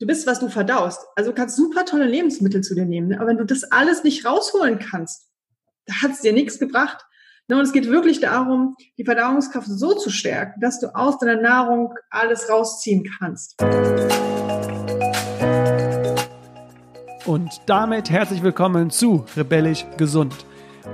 du bist, was du verdaust. Also du kannst super tolle Lebensmittel zu dir nehmen, ne? aber wenn du das alles nicht rausholen kannst, da hat es dir nichts gebracht. Ne? Und es geht wirklich darum, die Verdauungskraft so zu stärken, dass du aus deiner Nahrung alles rausziehen kannst. Und damit herzlich willkommen zu Rebellisch Gesund.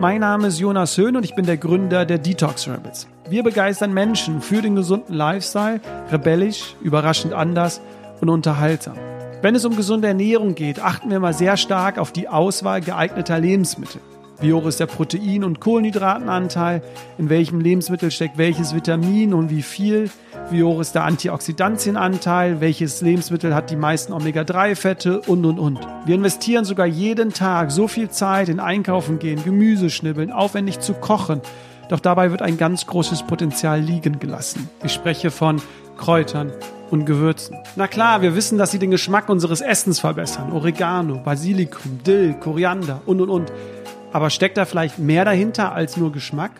Mein Name ist Jonas Höhn und ich bin der Gründer der Detox Rebels. Wir begeistern Menschen für den gesunden Lifestyle, rebellisch, überraschend anders und unterhaltsam. Wenn es um gesunde Ernährung geht, achten wir mal sehr stark auf die Auswahl geeigneter Lebensmittel. Wie hoch ist der Protein- und Kohlenhydratenanteil? In welchem Lebensmittel steckt welches Vitamin und wie viel? Wie hoch ist der Antioxidantienanteil? Welches Lebensmittel hat die meisten Omega-3-Fette? Und, und, und. Wir investieren sogar jeden Tag so viel Zeit in Einkaufen gehen, Gemüse schnibbeln, aufwendig zu kochen. Doch dabei wird ein ganz großes Potenzial liegen gelassen. Ich spreche von Kräutern und Gewürzen. Na klar, wir wissen, dass sie den Geschmack unseres Essens verbessern. Oregano, Basilikum, Dill, Koriander und, und, und. Aber steckt da vielleicht mehr dahinter als nur Geschmack?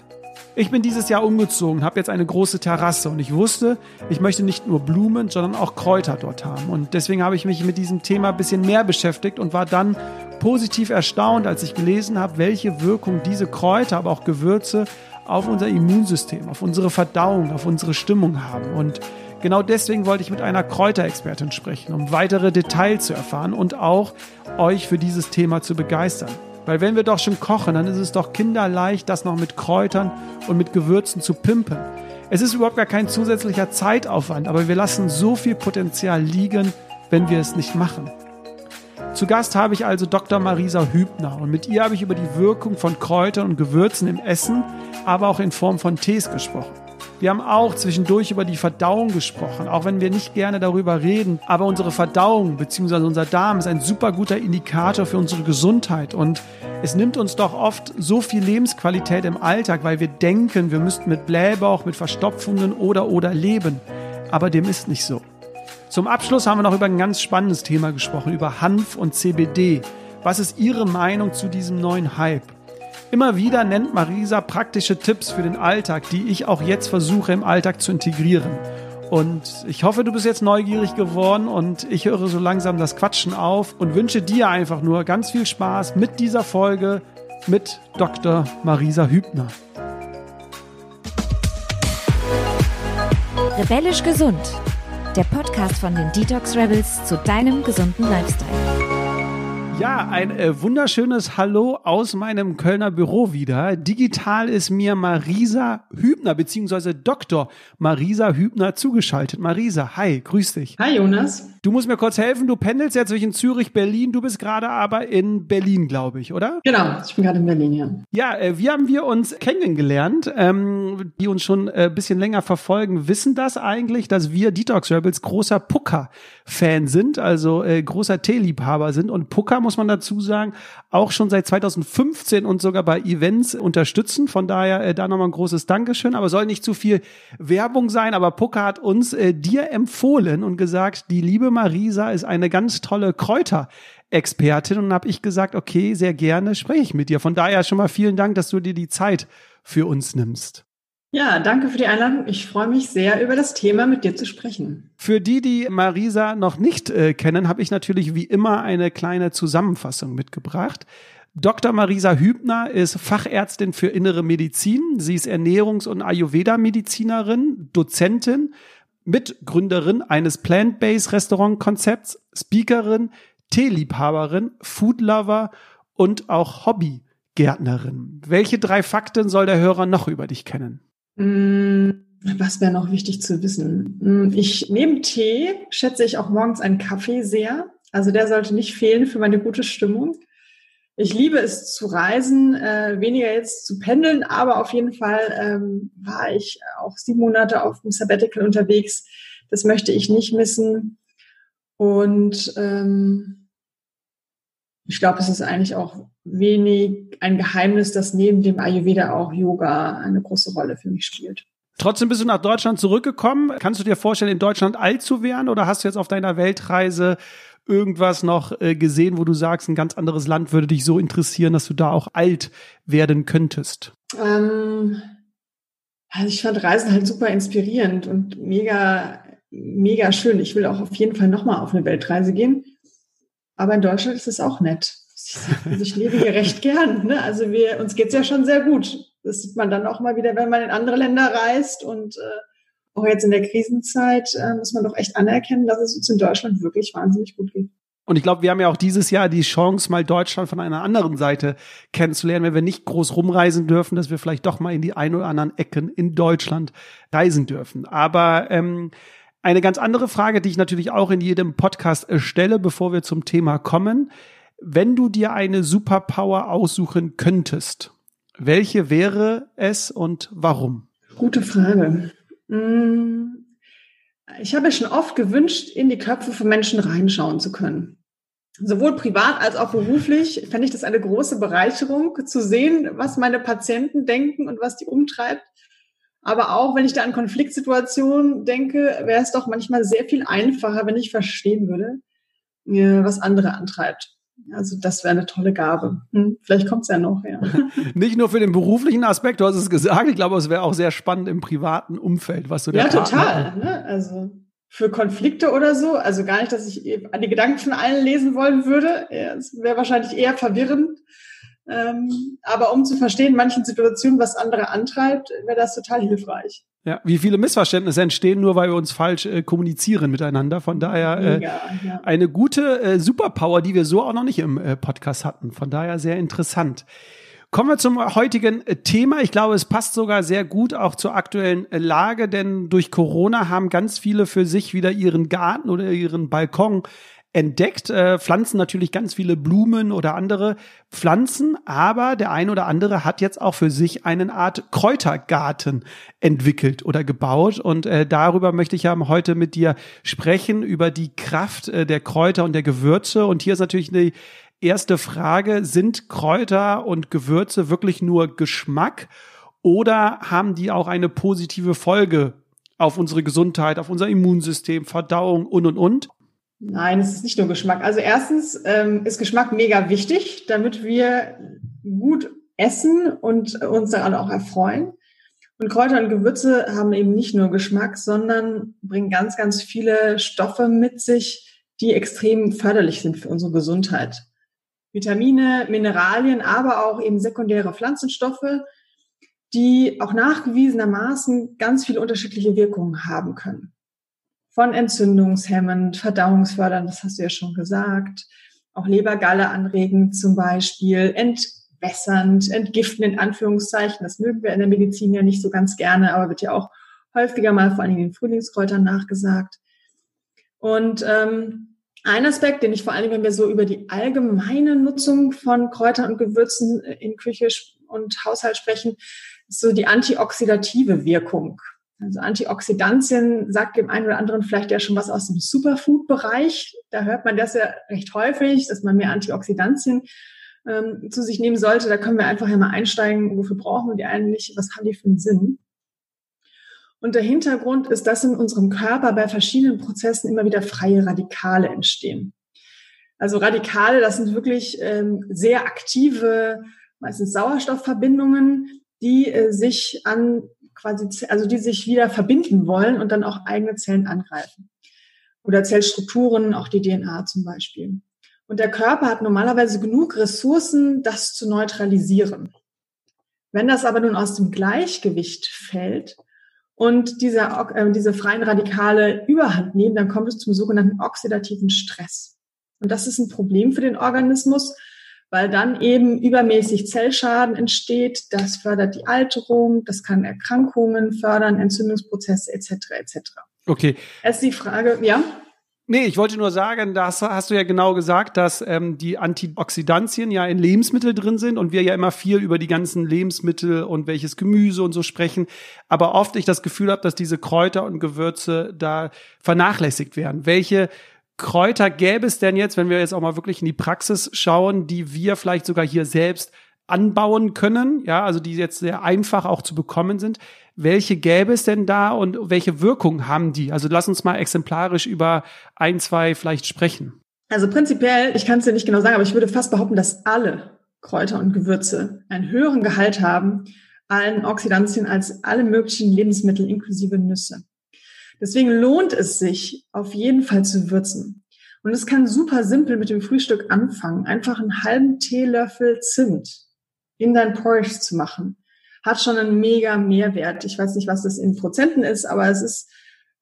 Ich bin dieses Jahr umgezogen, habe jetzt eine große Terrasse und ich wusste, ich möchte nicht nur Blumen, sondern auch Kräuter dort haben. Und deswegen habe ich mich mit diesem Thema ein bisschen mehr beschäftigt und war dann positiv erstaunt, als ich gelesen habe, welche Wirkung diese Kräuter, aber auch Gewürze auf unser Immunsystem, auf unsere Verdauung, auf unsere Stimmung haben. Und genau deswegen wollte ich mit einer Kräuterexpertin sprechen, um weitere Details zu erfahren und auch euch für dieses Thema zu begeistern. Weil wenn wir doch schon kochen, dann ist es doch kinderleicht, das noch mit Kräutern und mit Gewürzen zu pimpen. Es ist überhaupt gar kein zusätzlicher Zeitaufwand, aber wir lassen so viel Potenzial liegen, wenn wir es nicht machen. Zu Gast habe ich also Dr. Marisa Hübner und mit ihr habe ich über die Wirkung von Kräutern und Gewürzen im Essen, aber auch in Form von Tees gesprochen. Wir haben auch zwischendurch über die Verdauung gesprochen, auch wenn wir nicht gerne darüber reden. Aber unsere Verdauung bzw. unser Darm ist ein super guter Indikator für unsere Gesundheit und es nimmt uns doch oft so viel Lebensqualität im Alltag, weil wir denken, wir müssten mit Blähbauch, mit Verstopfungen oder oder leben. Aber dem ist nicht so. Zum Abschluss haben wir noch über ein ganz spannendes Thema gesprochen, über Hanf und CBD. Was ist Ihre Meinung zu diesem neuen Hype? Immer wieder nennt Marisa praktische Tipps für den Alltag, die ich auch jetzt versuche im Alltag zu integrieren. Und ich hoffe, du bist jetzt neugierig geworden und ich höre so langsam das Quatschen auf und wünsche dir einfach nur ganz viel Spaß mit dieser Folge mit Dr. Marisa Hübner. Rebellisch gesund der Podcast von den Detox Rebels zu deinem gesunden Lifestyle. Ja, ein äh, wunderschönes Hallo aus meinem Kölner Büro wieder. Digital ist mir Marisa Hübner beziehungsweise Dr. Marisa Hübner zugeschaltet. Marisa, hi, grüß dich. Hi Jonas. Du musst mir kurz helfen, du pendelst ja zwischen Zürich, Berlin. Du bist gerade aber in Berlin, glaube ich, oder? Genau, ich bin gerade in Berlin, ja. Ja, äh, wie haben wir uns kennengelernt? Ähm, die uns schon ein äh, bisschen länger verfolgen, wissen das eigentlich, dass wir Detox Rebels großer Pucker-Fan sind, also äh, großer Teeliebhaber sind. Und Pucker, muss man dazu sagen, auch schon seit 2015 und sogar bei Events unterstützen. Von daher äh, da nochmal ein großes Dankeschön. Aber soll nicht zu viel Werbung sein, aber Pucker hat uns äh, dir empfohlen und gesagt, die liebe Marisa ist eine ganz tolle Kräuterexpertin und habe ich gesagt, okay, sehr gerne spreche ich mit dir. Von daher schon mal vielen Dank, dass du dir die Zeit für uns nimmst. Ja, danke für die Einladung. Ich freue mich sehr, über das Thema mit dir zu sprechen. Für die, die Marisa noch nicht äh, kennen, habe ich natürlich wie immer eine kleine Zusammenfassung mitgebracht. Dr. Marisa Hübner ist Fachärztin für innere Medizin. Sie ist Ernährungs- und Ayurveda-Medizinerin, Dozentin, Mitgründerin eines Plant-Based Restaurant-Konzepts, Speakerin, Teeliebhaberin, Foodlover und auch Hobbygärtnerin. Welche drei Fakten soll der Hörer noch über dich kennen? Mm, was wäre noch wichtig zu wissen? Mm, ich neben Tee schätze ich auch morgens einen Kaffee sehr. Also der sollte nicht fehlen für meine gute Stimmung. Ich liebe es zu reisen, äh, weniger jetzt zu pendeln, aber auf jeden Fall ähm, war ich auch sieben Monate auf dem Sabbatical unterwegs. Das möchte ich nicht missen. Und ähm, ich glaube, es ist eigentlich auch wenig ein Geheimnis, dass neben dem Ayurveda auch Yoga eine große Rolle für mich spielt. Trotzdem bist du nach Deutschland zurückgekommen. Kannst du dir vorstellen, in Deutschland alt zu werden oder hast du jetzt auf deiner Weltreise irgendwas noch äh, gesehen, wo du sagst, ein ganz anderes Land würde dich so interessieren, dass du da auch alt werden könntest? Ähm, also ich fand Reisen halt super inspirierend und mega mega schön. Ich will auch auf jeden Fall nochmal auf eine Weltreise gehen. Aber in Deutschland ist es auch nett. Also ich lebe hier recht gern. Ne? Also wir, uns geht's ja schon sehr gut. Das sieht man dann auch mal wieder, wenn man in andere Länder reist. Und äh, auch jetzt in der Krisenzeit äh, muss man doch echt anerkennen, dass es uns in Deutschland wirklich wahnsinnig gut geht. Und ich glaube, wir haben ja auch dieses Jahr die Chance, mal Deutschland von einer anderen Seite kennenzulernen, wenn wir nicht groß rumreisen dürfen, dass wir vielleicht doch mal in die ein oder anderen Ecken in Deutschland reisen dürfen. Aber ähm, eine ganz andere Frage, die ich natürlich auch in jedem Podcast äh, stelle, bevor wir zum Thema kommen. Wenn du dir eine Superpower aussuchen könntest, welche wäre es und warum? Gute Frage. Hm, ich habe mir schon oft gewünscht, in die Köpfe von Menschen reinschauen zu können. Sowohl privat als auch beruflich fände ich das eine große Bereicherung, zu sehen, was meine Patienten denken und was die umtreibt. Aber auch wenn ich da an Konfliktsituationen denke, wäre es doch manchmal sehr viel einfacher, wenn ich verstehen würde, was andere antreibt. Also das wäre eine tolle Gabe. Hm, vielleicht kommt es ja noch, ja. Nicht nur für den beruflichen Aspekt, du hast es gesagt, ich glaube, es wäre auch sehr spannend im privaten Umfeld, was du da Ja, total. Ne? Also für Konflikte oder so, also gar nicht, dass ich die Gedanken von allen lesen wollen würde. Es wäre wahrscheinlich eher verwirrend. Ähm, aber um zu verstehen, manchen Situationen, was andere antreibt, wäre das total hilfreich. Ja, wie viele Missverständnisse entstehen nur, weil wir uns falsch äh, kommunizieren miteinander. Von daher äh, Mega, ja. eine gute äh, Superpower, die wir so auch noch nicht im äh, Podcast hatten. Von daher sehr interessant. Kommen wir zum heutigen äh, Thema. Ich glaube, es passt sogar sehr gut auch zur aktuellen äh, Lage, denn durch Corona haben ganz viele für sich wieder ihren Garten oder ihren Balkon entdeckt, äh, pflanzen natürlich ganz viele Blumen oder andere Pflanzen, aber der ein oder andere hat jetzt auch für sich eine Art Kräutergarten entwickelt oder gebaut und äh, darüber möchte ich ja heute mit dir sprechen, über die Kraft äh, der Kräuter und der Gewürze und hier ist natürlich die erste Frage, sind Kräuter und Gewürze wirklich nur Geschmack oder haben die auch eine positive Folge auf unsere Gesundheit, auf unser Immunsystem, Verdauung und und und? Nein, es ist nicht nur Geschmack. Also erstens ähm, ist Geschmack mega wichtig, damit wir gut essen und uns daran auch erfreuen. Und Kräuter und Gewürze haben eben nicht nur Geschmack, sondern bringen ganz, ganz viele Stoffe mit sich, die extrem förderlich sind für unsere Gesundheit. Vitamine, Mineralien, aber auch eben sekundäre Pflanzenstoffe, die auch nachgewiesenermaßen ganz viele unterschiedliche Wirkungen haben können von entzündungshemmend, verdauungsfördernd, das hast du ja schon gesagt, auch Lebergalle anregend zum Beispiel, entwässernd, entgiftend in Anführungszeichen. Das mögen wir in der Medizin ja nicht so ganz gerne, aber wird ja auch häufiger mal vor allem den Frühlingskräutern nachgesagt. Und ähm, ein Aspekt, den ich vor allem, wenn wir so über die allgemeine Nutzung von Kräutern und Gewürzen in Küche und Haushalt sprechen, ist so die antioxidative Wirkung. Also Antioxidantien sagt dem einen oder anderen vielleicht ja schon was aus dem Superfood-Bereich. Da hört man das ja recht häufig, dass man mehr Antioxidantien ähm, zu sich nehmen sollte. Da können wir einfach ja mal einsteigen, wofür brauchen wir die eigentlich, was haben die für einen Sinn? Und der Hintergrund ist, dass in unserem Körper bei verschiedenen Prozessen immer wieder freie Radikale entstehen. Also Radikale, das sind wirklich ähm, sehr aktive, meistens Sauerstoffverbindungen, die äh, sich an quasi, also die sich wieder verbinden wollen und dann auch eigene Zellen angreifen. Oder Zellstrukturen, auch die DNA zum Beispiel. Und der Körper hat normalerweise genug Ressourcen, das zu neutralisieren. Wenn das aber nun aus dem Gleichgewicht fällt und diese, äh, diese freien Radikale überhand nehmen, dann kommt es zum sogenannten oxidativen Stress. Und das ist ein Problem für den Organismus, weil dann eben übermäßig Zellschaden entsteht. Das fördert die Alterung, das kann Erkrankungen fördern, Entzündungsprozesse etc. etc. Okay. Es ist die Frage, ja? Nee, ich wollte nur sagen, das hast du ja genau gesagt, dass ähm, die Antioxidantien ja in Lebensmitteln drin sind und wir ja immer viel über die ganzen Lebensmittel und welches Gemüse und so sprechen. Aber oft ich das Gefühl habe, dass diese Kräuter und Gewürze da vernachlässigt werden. Welche Kräuter gäbe es denn jetzt, wenn wir jetzt auch mal wirklich in die Praxis schauen, die wir vielleicht sogar hier selbst anbauen können, ja, also die jetzt sehr einfach auch zu bekommen sind. Welche gäbe es denn da und welche Wirkung haben die? Also lass uns mal exemplarisch über ein, zwei vielleicht sprechen. Also prinzipiell, ich kann es dir nicht genau sagen, aber ich würde fast behaupten, dass alle Kräuter und Gewürze einen höheren Gehalt haben an Oxidantien als alle möglichen Lebensmittel inklusive Nüsse. Deswegen lohnt es sich, auf jeden Fall zu würzen. Und es kann super simpel mit dem Frühstück anfangen. Einfach einen halben Teelöffel Zimt in dein Porridge zu machen. Hat schon einen mega Mehrwert. Ich weiß nicht, was das in Prozenten ist, aber es ist,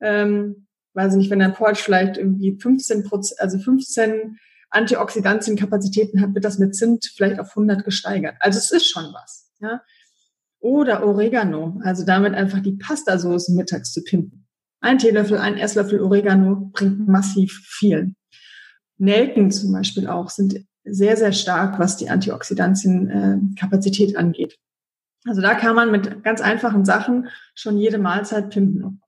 ähm, weiß ich nicht, wenn dein Porridge vielleicht irgendwie 15 Prozent, also 15 Antioxidantien-Kapazitäten hat, wird das mit Zimt vielleicht auf 100 gesteigert. Also es ist schon was. Ja? Oder Oregano, also damit einfach die Pastasauce mittags zu pimpen. Ein Teelöffel, ein Esslöffel Oregano bringt massiv viel. Nelken zum Beispiel auch sind sehr, sehr stark, was die Antioxidantienkapazität angeht. Also da kann man mit ganz einfachen Sachen schon jede Mahlzeit pimpen.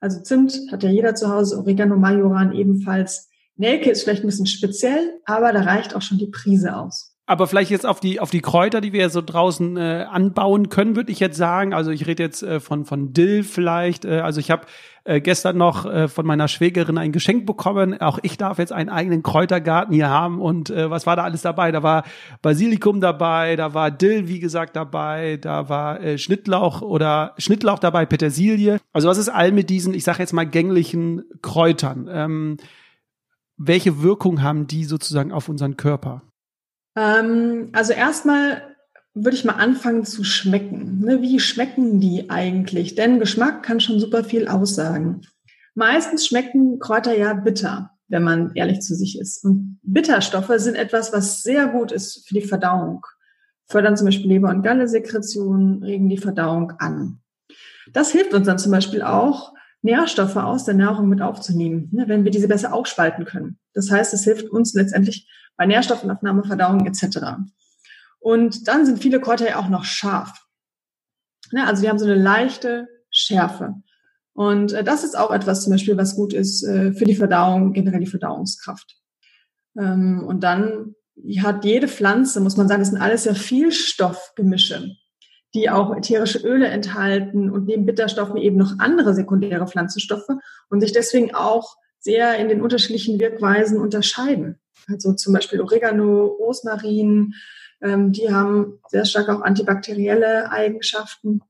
Also Zimt hat ja jeder zu Hause, Oregano Majoran ebenfalls. Nelke ist vielleicht ein bisschen speziell, aber da reicht auch schon die Prise aus. Aber vielleicht jetzt auf die, auf die Kräuter, die wir so draußen äh, anbauen können, würde ich jetzt sagen. Also ich rede jetzt äh, von, von Dill vielleicht. Äh, also ich habe äh, gestern noch äh, von meiner Schwägerin ein Geschenk bekommen. Auch ich darf jetzt einen eigenen Kräutergarten hier haben. Und äh, was war da alles dabei? Da war Basilikum dabei, da war Dill, wie gesagt, dabei, da war äh, Schnittlauch oder Schnittlauch dabei, Petersilie. Also was ist all mit diesen, ich sage jetzt mal, gänglichen Kräutern? Ähm, welche Wirkung haben die sozusagen auf unseren Körper? Ähm, also erstmal würde ich mal anfangen zu schmecken. Ne, wie schmecken die eigentlich? Denn Geschmack kann schon super viel aussagen. Meistens schmecken Kräuter ja bitter, wenn man ehrlich zu sich ist. Und Bitterstoffe sind etwas, was sehr gut ist für die Verdauung. Fördern zum Beispiel Leber- und Gallesekretion, regen die Verdauung an. Das hilft uns dann zum Beispiel auch, Nährstoffe aus der Nahrung mit aufzunehmen, ne, wenn wir diese besser aufspalten können. Das heißt, es hilft uns letztendlich bei Nährstoffaufnahme, Verdauung etc. Und dann sind viele Kräuter ja auch noch scharf. Ne, also die haben so eine leichte Schärfe. Und äh, das ist auch etwas zum Beispiel, was gut ist äh, für die Verdauung, generell die Verdauungskraft. Ähm, und dann hat jede Pflanze, muss man sagen, das sind alles ja Vielstoffgemische die auch ätherische Öle enthalten und neben Bitterstoffen eben noch andere sekundäre Pflanzenstoffe und sich deswegen auch sehr in den unterschiedlichen Wirkweisen unterscheiden. Also zum Beispiel Oregano, Rosmarin, ähm, die haben sehr stark auch antibakterielle Eigenschaften.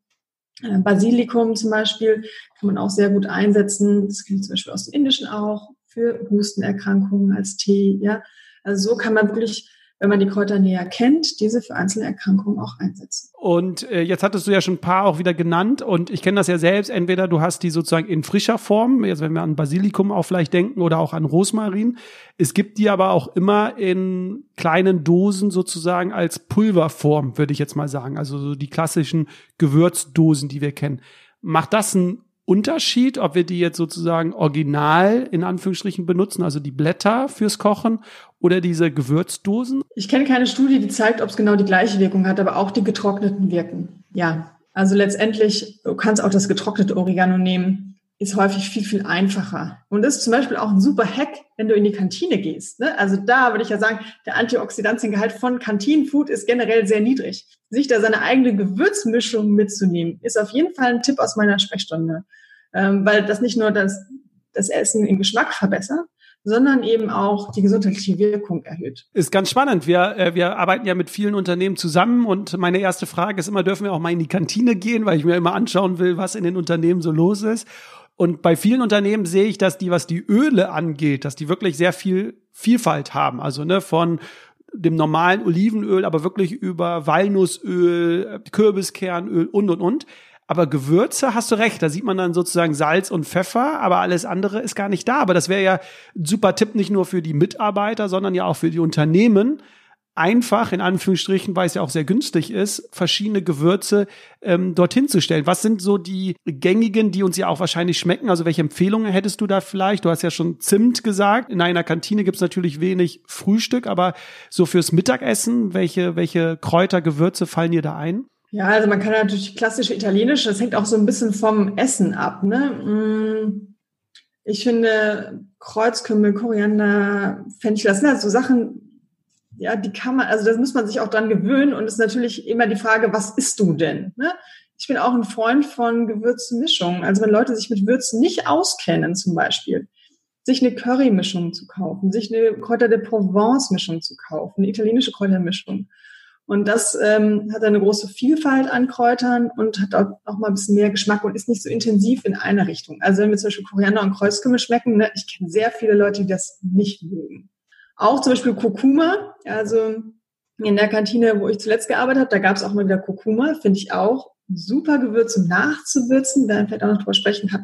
Äh, Basilikum zum Beispiel kann man auch sehr gut einsetzen. Das kenne zum Beispiel aus dem Indischen auch für Hustenerkrankungen als Tee. Ja, also so kann man wirklich wenn man die Kräuter näher kennt, diese für einzelne Erkrankungen auch einsetzen. Und äh, jetzt hattest du ja schon ein paar auch wieder genannt und ich kenne das ja selbst. Entweder du hast die sozusagen in frischer Form, jetzt wenn wir an Basilikum auch vielleicht denken oder auch an Rosmarin. Es gibt die aber auch immer in kleinen Dosen sozusagen als Pulverform, würde ich jetzt mal sagen. Also so die klassischen Gewürzdosen, die wir kennen. Macht das einen Unterschied, ob wir die jetzt sozusagen original in Anführungsstrichen benutzen, also die Blätter fürs Kochen oder diese Gewürzdosen? Ich kenne keine Studie, die zeigt, ob es genau die gleiche Wirkung hat, aber auch die getrockneten wirken. Ja, also letztendlich, du kannst auch das getrocknete Oregano nehmen, ist häufig viel, viel einfacher. Und ist zum Beispiel auch ein super Hack, wenn du in die Kantine gehst. Ne? Also da würde ich ja sagen, der Antioxidantiengehalt von Kantinenfood ist generell sehr niedrig. Sich da seine eigene Gewürzmischung mitzunehmen, ist auf jeden Fall ein Tipp aus meiner Sprechstunde ähm, weil das nicht nur das, das Essen im Geschmack verbessert, sondern eben auch die gesundheitliche Wirkung erhöht. Ist ganz spannend. Wir, äh, wir arbeiten ja mit vielen Unternehmen zusammen und meine erste Frage ist immer, dürfen wir auch mal in die Kantine gehen, weil ich mir immer anschauen will, was in den Unternehmen so los ist. Und bei vielen Unternehmen sehe ich, dass die, was die Öle angeht, dass die wirklich sehr viel Vielfalt haben. Also ne, von dem normalen Olivenöl, aber wirklich über Walnussöl, Kürbiskernöl und und und. Aber Gewürze, hast du recht, da sieht man dann sozusagen Salz und Pfeffer, aber alles andere ist gar nicht da. Aber das wäre ja ein super Tipp nicht nur für die Mitarbeiter, sondern ja auch für die Unternehmen. Einfach, in Anführungsstrichen, weil es ja auch sehr günstig ist, verschiedene Gewürze ähm, dorthin zu stellen. Was sind so die gängigen, die uns ja auch wahrscheinlich schmecken? Also welche Empfehlungen hättest du da vielleicht? Du hast ja schon Zimt gesagt. In einer Kantine gibt's natürlich wenig Frühstück, aber so fürs Mittagessen, welche, welche Kräuter, Gewürze fallen dir da ein? Ja, also man kann natürlich klassische italienische, das hängt auch so ein bisschen vom Essen ab. Ne? Mm, ich finde Kreuzkümmel, Koriander, Fenchel, das sind halt so Sachen, ja, die kann man, also das muss man sich auch dran gewöhnen und es ist natürlich immer die Frage, was isst du denn? Ne? Ich bin auch ein Freund von Gewürzmischungen. Also wenn Leute sich mit Würzen nicht auskennen zum Beispiel, sich eine Currymischung zu kaufen, sich eine Kräuter de Provence-Mischung zu kaufen, eine italienische Kräutermischung Und das ähm, hat eine große Vielfalt an Kräutern und hat auch, auch mal ein bisschen mehr Geschmack und ist nicht so intensiv in einer Richtung. Also wenn wir zum Beispiel Koriander und Kreuzkümmel schmecken, ne, ich kenne sehr viele Leute, die das nicht mögen. Auch zum Beispiel Kurkuma, also in der Kantine, wo ich zuletzt gearbeitet habe, da gab es auch mal wieder Kurkuma, finde ich auch super Gewürz, um nachzuwürzen, werden vielleicht auch noch drüber sprechen, hat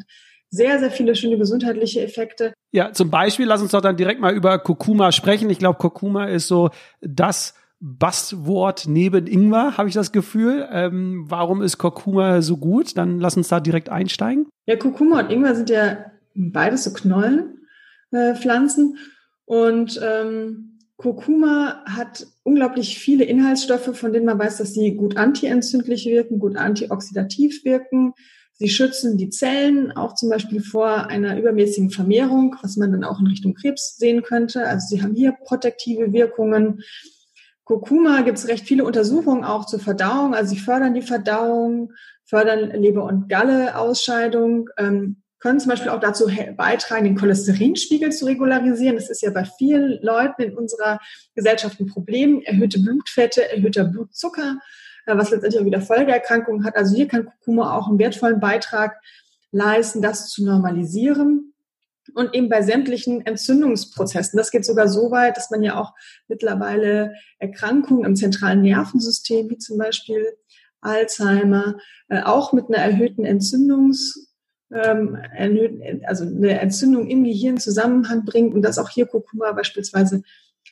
sehr, sehr viele schöne gesundheitliche Effekte. Ja, zum Beispiel, lass uns doch dann direkt mal über Kurkuma sprechen. Ich glaube, Kurkuma ist so das Basswort neben Ingwer, habe ich das Gefühl. Ähm, warum ist Kurkuma so gut? Dann lass uns da direkt einsteigen. Ja, Kurkuma und Ingwer sind ja beides so Knollenpflanzen. Äh, und ähm, Kurkuma hat unglaublich viele Inhaltsstoffe, von denen man weiß, dass sie gut antientzündlich wirken, gut antioxidativ wirken. Sie schützen die Zellen auch zum Beispiel vor einer übermäßigen Vermehrung, was man dann auch in Richtung Krebs sehen könnte. Also sie haben hier protektive Wirkungen. Kurkuma gibt es recht viele Untersuchungen auch zur Verdauung. Also sie fördern die Verdauung, fördern Leber- und Galle-Ausscheidung, ähm, können zum Beispiel auch dazu beitragen, den Cholesterinspiegel zu regularisieren. Das ist ja bei vielen Leuten in unserer Gesellschaft ein Problem. Erhöhte Blutfette, erhöhter Blutzucker, äh, was letztendlich auch wieder Folgeerkrankungen hat. Also hier kann Kurkuma auch einen wertvollen Beitrag leisten, das zu normalisieren und eben bei sämtlichen Entzündungsprozessen. Das geht sogar so weit, dass man ja auch mittlerweile Erkrankungen im zentralen Nervensystem, wie zum Beispiel Alzheimer, äh, auch mit einer erhöhten Entzündungs ähm, also eine Entzündung im Gehirn Zusammenhang bringt und dass auch hier Kurkuma beispielsweise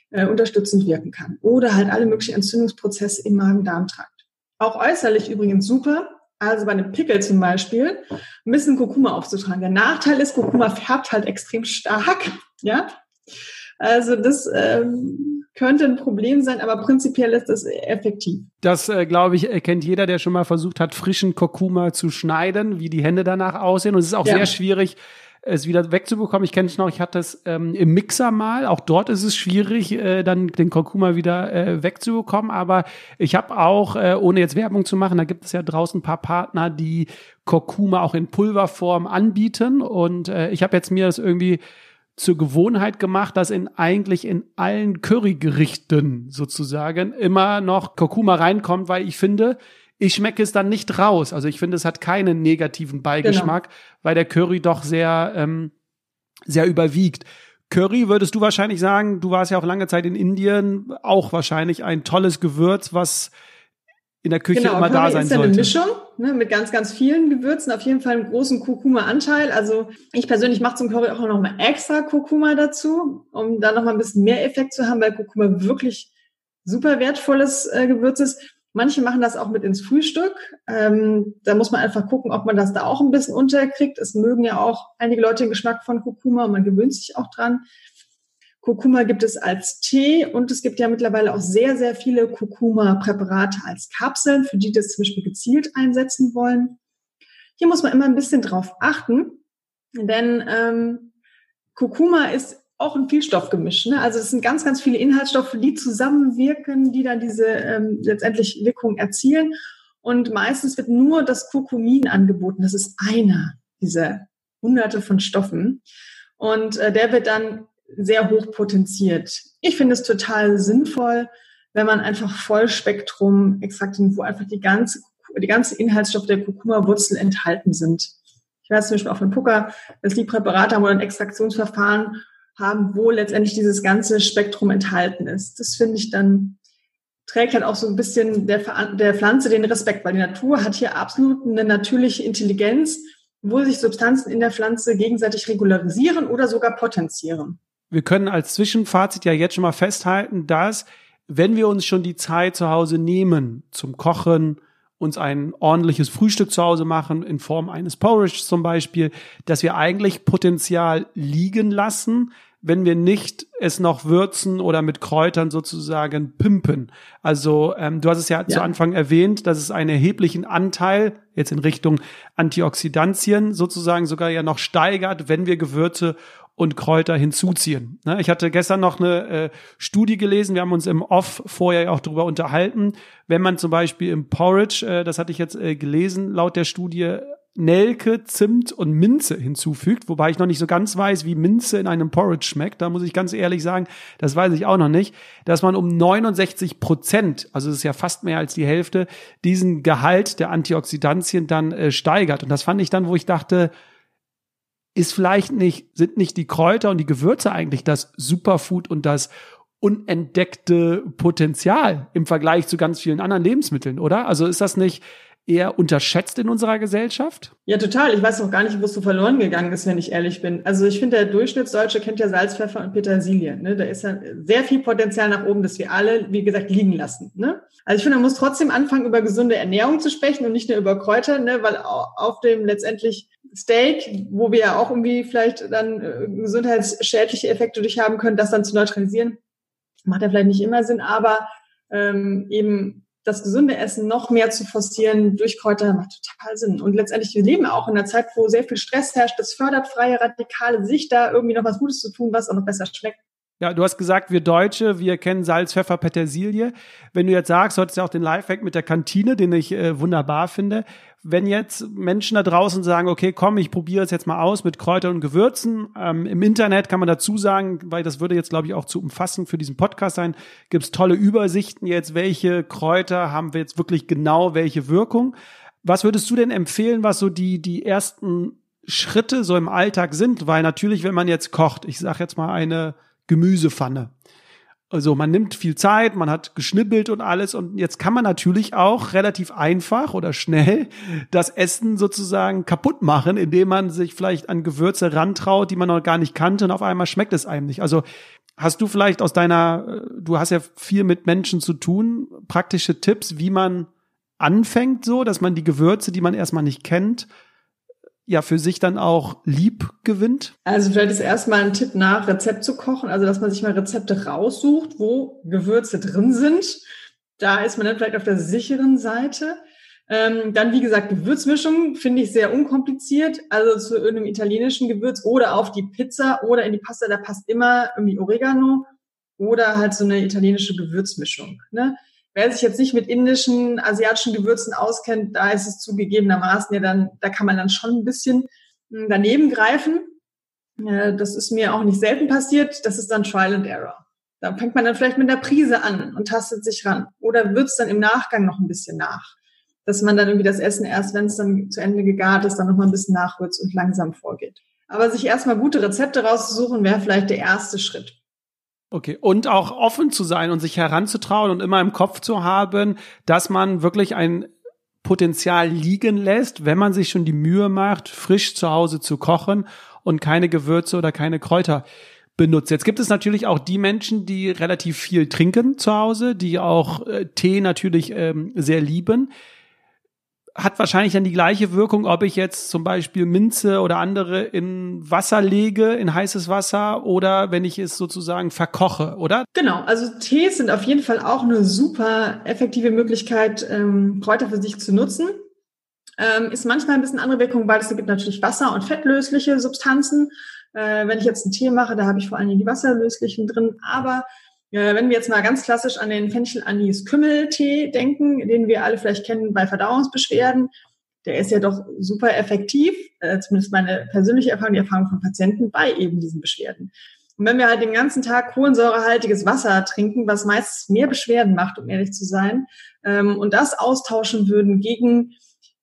äh, unterstützend wirken kann. Oder halt alle möglichen Entzündungsprozesse im Magen-Darm-Trakt. Auch äußerlich übrigens super, also bei einem Pickel zum Beispiel, ein bisschen Kurkuma aufzutragen. Der Nachteil ist, Kurkuma färbt halt extrem stark. Ja, also das ähm, könnte ein Problem sein, aber prinzipiell ist das effektiv. Das, äh, glaube ich, erkennt jeder, der schon mal versucht hat, frischen Kurkuma zu schneiden, wie die Hände danach aussehen. Und es ist auch ja. sehr schwierig, es wieder wegzubekommen. Ich kenne es noch, ich hatte es ähm, im Mixer mal. Auch dort ist es schwierig, äh, dann den Kurkuma wieder äh, wegzubekommen. Aber ich habe auch, äh, ohne jetzt Werbung zu machen, da gibt es ja draußen ein paar Partner, die Kurkuma auch in Pulverform anbieten. Und äh, ich habe jetzt mir das irgendwie zur Gewohnheit gemacht, dass in eigentlich in allen Currygerichten sozusagen immer noch Kurkuma reinkommt, weil ich finde, ich schmecke es dann nicht raus. Also ich finde, es hat keinen negativen Beigeschmack, genau. weil der Curry doch sehr, ähm, sehr überwiegt. Curry würdest du wahrscheinlich sagen, du warst ja auch lange Zeit in Indien, auch wahrscheinlich ein tolles Gewürz, was in der Küche genau, immer Curry da sein ist eine Mischung ne, mit ganz, ganz vielen Gewürzen, auf jeden Fall einen großen Kurkuma-Anteil. Also ich persönlich mache zum Curry auch noch mal extra Kurkuma dazu, um da noch mal ein bisschen mehr Effekt zu haben, weil Kurkuma wirklich super wertvolles äh, Gewürz ist. Manche machen das auch mit ins Frühstück. Ähm, da muss man einfach gucken, ob man das da auch ein bisschen unterkriegt. Es mögen ja auch einige Leute den Geschmack von Kurkuma und man gewöhnt sich auch dran. Kurkuma gibt es als Tee und es gibt ja mittlerweile auch sehr, sehr viele Kurkuma-Präparate als Kapseln, für die das zum Beispiel gezielt einsetzen wollen. Hier muss man immer ein bisschen drauf achten, denn ähm, Kurkuma ist auch ein Vielstoffgemisch. Ne? Also es sind ganz, ganz viele Inhaltsstoffe, die zusammenwirken, die dann diese ähm, letztendlich Wirkung erzielen. Und meistens wird nur das Kurkumin angeboten. Das ist einer dieser hunderte von Stoffen. Und äh, der wird dann sehr hoch potenziert. Ich finde es total sinnvoll, wenn man einfach Vollspektrum Extrakte, wo einfach die ganze, die ganze Inhaltsstoffe der Kurkuma-Wurzel enthalten sind. Ich weiß zum Beispiel auch von Pucker, dass die haben oder ein Extraktionsverfahren haben, wo letztendlich dieses ganze Spektrum enthalten ist. Das finde ich dann trägt halt auch so ein bisschen der, der Pflanze den Respekt, weil die Natur hat hier absolut eine natürliche Intelligenz, wo sich Substanzen in der Pflanze gegenseitig regularisieren oder sogar potenzieren wir können als Zwischenfazit ja jetzt schon mal festhalten, dass wenn wir uns schon die Zeit zu Hause nehmen zum Kochen, uns ein ordentliches Frühstück zu Hause machen, in Form eines Porridge zum Beispiel, dass wir eigentlich Potenzial liegen lassen, wenn wir nicht es noch würzen oder mit Kräutern sozusagen pimpen. Also ähm, du hast es ja, ja, zu Anfang erwähnt, dass es einen erheblichen Anteil jetzt in Richtung Antioxidantien sozusagen sogar ja noch steigert, wenn wir Gewürze und Kräuter hinzuziehen. Ne, ich hatte gestern noch eine äh, Studie gelesen, wir haben uns im Off vorher auch darüber unterhalten, wenn man zum Beispiel im Porridge, äh, das hatte ich jetzt äh, gelesen, laut der Studie Nelke, Zimt und Minze hinzufügt, wobei ich noch nicht so ganz weiß, wie Minze in einem Porridge schmeckt. Da muss ich ganz ehrlich sagen, das weiß ich auch noch nicht, dass man um 69 Prozent, also es ist ja fast mehr als die Hälfte, diesen Gehalt der Antioxidantien dann steigert. Und das fand ich dann, wo ich dachte, ist vielleicht nicht, sind nicht die Kräuter und die Gewürze eigentlich das Superfood und das unentdeckte Potenzial im Vergleich zu ganz vielen anderen Lebensmitteln, oder? Also ist das nicht eher unterschätzt in unserer Gesellschaft? Ja, total. Ich weiß auch gar nicht, wo es so verloren gegangen ist, wenn ich ehrlich bin. Also ich finde, der Durchschnittsdeutsche kennt ja Salz, Pfeffer und Petersilie. Ne? Da ist ja sehr viel Potenzial nach oben, das wir alle, wie gesagt, liegen lassen. Ne? Also ich finde, man muss trotzdem anfangen, über gesunde Ernährung zu sprechen und nicht nur über Kräuter, ne? weil auf dem letztendlich Steak, wo wir ja auch irgendwie vielleicht dann äh, gesundheitsschädliche Effekte durch haben können, das dann zu neutralisieren, macht ja vielleicht nicht immer Sinn, aber ähm, eben das gesunde Essen noch mehr zu forcieren durch Kräuter macht total Sinn. Und letztendlich, wir leben auch in einer Zeit, wo sehr viel Stress herrscht. Das fördert freie Radikale, sich da irgendwie noch was Gutes zu tun, was auch noch besser schmeckt. Ja, du hast gesagt, wir Deutsche, wir kennen Salz, Pfeffer, Petersilie. Wenn du jetzt sagst, du hattest ja auch den Lifehack mit der Kantine, den ich äh, wunderbar finde. Wenn jetzt Menschen da draußen sagen, okay, komm, ich probiere es jetzt mal aus mit Kräutern und Gewürzen. Ähm, Im Internet kann man dazu sagen, weil das würde jetzt, glaube ich, auch zu umfassen für diesen Podcast sein, gibt's tolle Übersichten jetzt, welche Kräuter haben wir jetzt wirklich genau welche Wirkung. Was würdest du denn empfehlen, was so die, die ersten Schritte so im Alltag sind? Weil natürlich, wenn man jetzt kocht, ich sage jetzt mal eine Gemüsepfanne. Also man nimmt viel Zeit, man hat geschnippelt und alles und jetzt kann man natürlich auch relativ einfach oder schnell das Essen sozusagen kaputt machen, indem man sich vielleicht an Gewürze rantraut, die man noch gar nicht kannte und auf einmal schmeckt es einem nicht. Also hast du vielleicht aus deiner, du hast ja viel mit Menschen zu tun, praktische Tipps, wie man anfängt so, dass man die Gewürze, die man erstmal nicht kennt, ja für sich dann auch lieb gewinnt? Also vielleicht ist erstmal ein Tipp nach, Rezept zu kochen, also dass man sich mal Rezepte raussucht, wo Gewürze drin sind. Da ist man dann vielleicht auf der sicheren Seite. Ähm, dann, wie gesagt, Gewürzmischung finde ich sehr unkompliziert. Also zu irgendeinem italienischen Gewürz oder auf die Pizza oder in die Pasta, da passt immer irgendwie Oregano oder halt so eine italienische Gewürzmischung. Ne? Wer sich jetzt nicht mit indischen, asiatischen Gewürzen auskennt, da ist es zugegebenermaßen ja dann, da kann man dann schon ein bisschen hm, daneben greifen. Das ist mir auch nicht selten passiert. Das ist dann Trial and Error. Da fängt man dann vielleicht mit einer Prise an und tastet sich ran. Oder es dann im Nachgang noch ein bisschen nach. Dass man dann irgendwie das Essen erst, wenn es dann zu Ende gegart ist, dann noch mal ein bisschen nachwürzt und langsam vorgeht. Aber sich erstmal gute Rezepte rauszusuchen, wäre vielleicht der erste Schritt. Okay, und auch offen zu sein und sich heranzutrauen und immer im Kopf zu haben, dass man wirklich ein Potenzial liegen lässt, wenn man sich schon die Mühe macht, frisch zu Hause zu kochen und keine Gewürze oder keine Kräuter benutzt. Jetzt gibt es natürlich auch die Menschen, die relativ viel trinken zu Hause, die auch äh, Tee natürlich ähm, sehr lieben hat wahrscheinlich dann die gleiche Wirkung, ob ich jetzt zum Beispiel Minze oder andere in Wasser lege, in heißes Wasser oder wenn ich es sozusagen verkoche, oder? Genau, also Tees sind auf jeden Fall auch eine super effektive Möglichkeit, ähm, Kräuter für sich zu nutzen. Ähm, ist manchmal ein bisschen andere Wirkung, weil es gibt natürlich Wasser- und fettlösliche Substanzen. Äh, wenn ich jetzt einen Tee mache, da habe ich vor allem die wasserlöslichen drin, aber wenn wir jetzt mal ganz klassisch an den Fenchel-Anis-Kümmeltee denken, den wir alle vielleicht kennen bei Verdauungsbeschwerden, der ist ja doch super effektiv, äh, zumindest meine persönliche Erfahrung, die Erfahrung von Patienten bei eben diesen Beschwerden. Und wenn wir halt den ganzen Tag kohlensäurehaltiges Wasser trinken, was meistens mehr Beschwerden macht, um ehrlich zu sein, ähm, und das austauschen würden gegen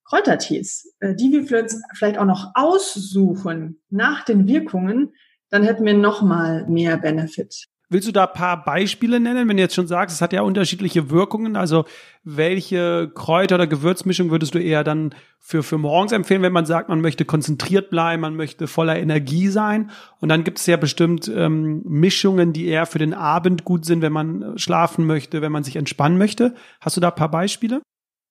Kräutertees, äh, die wir vielleicht auch noch aussuchen nach den Wirkungen, dann hätten wir noch mal mehr Benefit. Willst du da ein paar Beispiele nennen, wenn du jetzt schon sagst, es hat ja unterschiedliche Wirkungen? Also welche Kräuter- oder Gewürzmischung würdest du eher dann für, für morgens empfehlen, wenn man sagt, man möchte konzentriert bleiben, man möchte voller Energie sein? Und dann gibt es ja bestimmt ähm, Mischungen, die eher für den Abend gut sind, wenn man schlafen möchte, wenn man sich entspannen möchte. Hast du da ein paar Beispiele?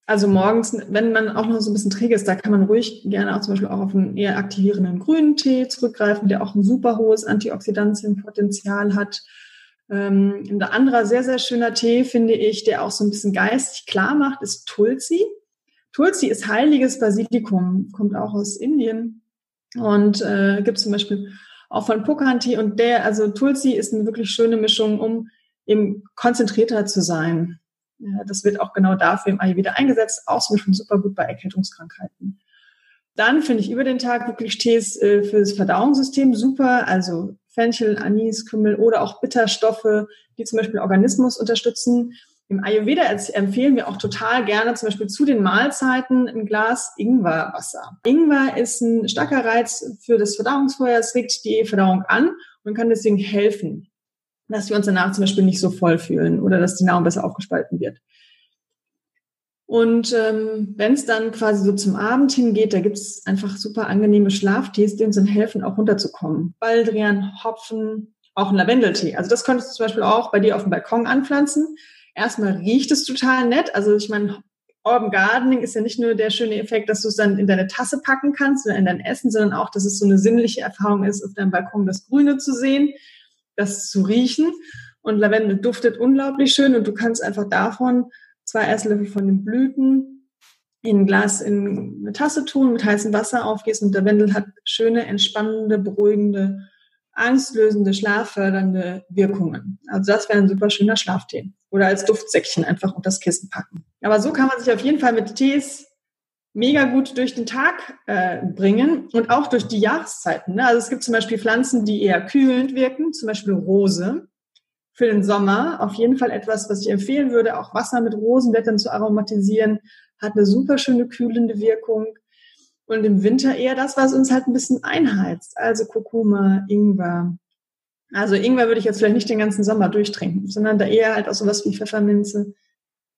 Also morgens, wenn man auch noch so ein bisschen träge ist, da kann man ruhig gerne auch zum Beispiel auch auf einen eher aktivierenden grünen Tee zurückgreifen, der auch ein super hohes Antioxidantienpotenzial hat. Ähm, ein anderer sehr, sehr schöner Tee, finde ich, der auch so ein bisschen geistig klar macht, ist Tulsi. Tulsi ist heiliges Basilikum, kommt auch aus Indien und äh, gibt zum Beispiel auch von Pokanti und der, also Tulsi ist eine wirklich schöne Mischung, um eben konzentrierter zu sein. Ja, das wird auch genau dafür im Ayurveda eingesetzt, auch zum Beispiel super gut bei Erkältungskrankheiten. Dann finde ich über den Tag wirklich Tees äh, für das Verdauungssystem super. Also Fenchel, Anis, Kümmel oder auch Bitterstoffe, die zum Beispiel Organismus unterstützen. Im Ayurveda empfehlen wir auch total gerne zum Beispiel zu den Mahlzeiten ein Glas Ingwerwasser. Ingwer ist ein starker Reiz für das Verdauungsfeuer. Es regt die Verdauung an und kann deswegen helfen, dass wir uns danach zum Beispiel nicht so voll fühlen oder dass die Nahrung besser aufgespalten wird. Und ähm, wenn es dann quasi so zum Abend hingeht, da gibt es einfach super angenehme Schlaftees, die uns dann helfen, auch runterzukommen. Baldrian, Hopfen, auch ein Lavendeltee. Also das könntest du zum Beispiel auch bei dir auf dem Balkon anpflanzen. Erstmal riecht es total nett. Also ich meine, Urban Gardening ist ja nicht nur der schöne Effekt, dass du es dann in deine Tasse packen kannst oder in dein Essen, sondern auch, dass es so eine sinnliche Erfahrung ist, auf deinem Balkon das Grüne zu sehen, das zu riechen. Und Lavendel duftet unglaublich schön und du kannst einfach davon zwei Esslöffel von den Blüten in ein Glas in eine Tasse tun, mit heißem Wasser aufgießen und der Wendel hat schöne, entspannende, beruhigende, angstlösende, schlaffördernde Wirkungen. Also das wäre ein super schöner Schlaftee. Oder als Duftsäckchen einfach unter das Kissen packen. Aber so kann man sich auf jeden Fall mit Tees mega gut durch den Tag äh, bringen und auch durch die Jahreszeiten. Ne? Also es gibt zum Beispiel Pflanzen, die eher kühlend wirken, zum Beispiel Rose für den Sommer auf jeden Fall etwas, was ich empfehlen würde, auch Wasser mit Rosenblättern zu aromatisieren, hat eine super schöne kühlende Wirkung. Und im Winter eher das, was uns halt ein bisschen einheizt. Also Kurkuma, Ingwer. Also Ingwer würde ich jetzt vielleicht nicht den ganzen Sommer durchtrinken, sondern da eher halt auch sowas wie Pfefferminze,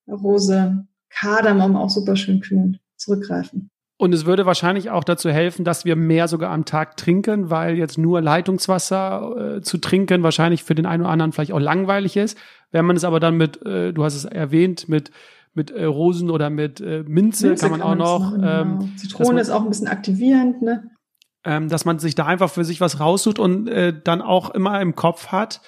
Rose, Kardamom auch super schön kühlend zurückgreifen. Und es würde wahrscheinlich auch dazu helfen, dass wir mehr sogar am Tag trinken, weil jetzt nur Leitungswasser äh, zu trinken wahrscheinlich für den einen oder anderen vielleicht auch langweilig ist. Wenn man es aber dann mit, äh, du hast es erwähnt, mit mit äh, Rosen oder mit äh, Minze, Minze kann man kann auch noch. Machen, ähm, genau. Zitrone man, ist auch ein bisschen aktivierend, ne? Ähm, dass man sich da einfach für sich was raussucht und äh, dann auch immer im Kopf hat,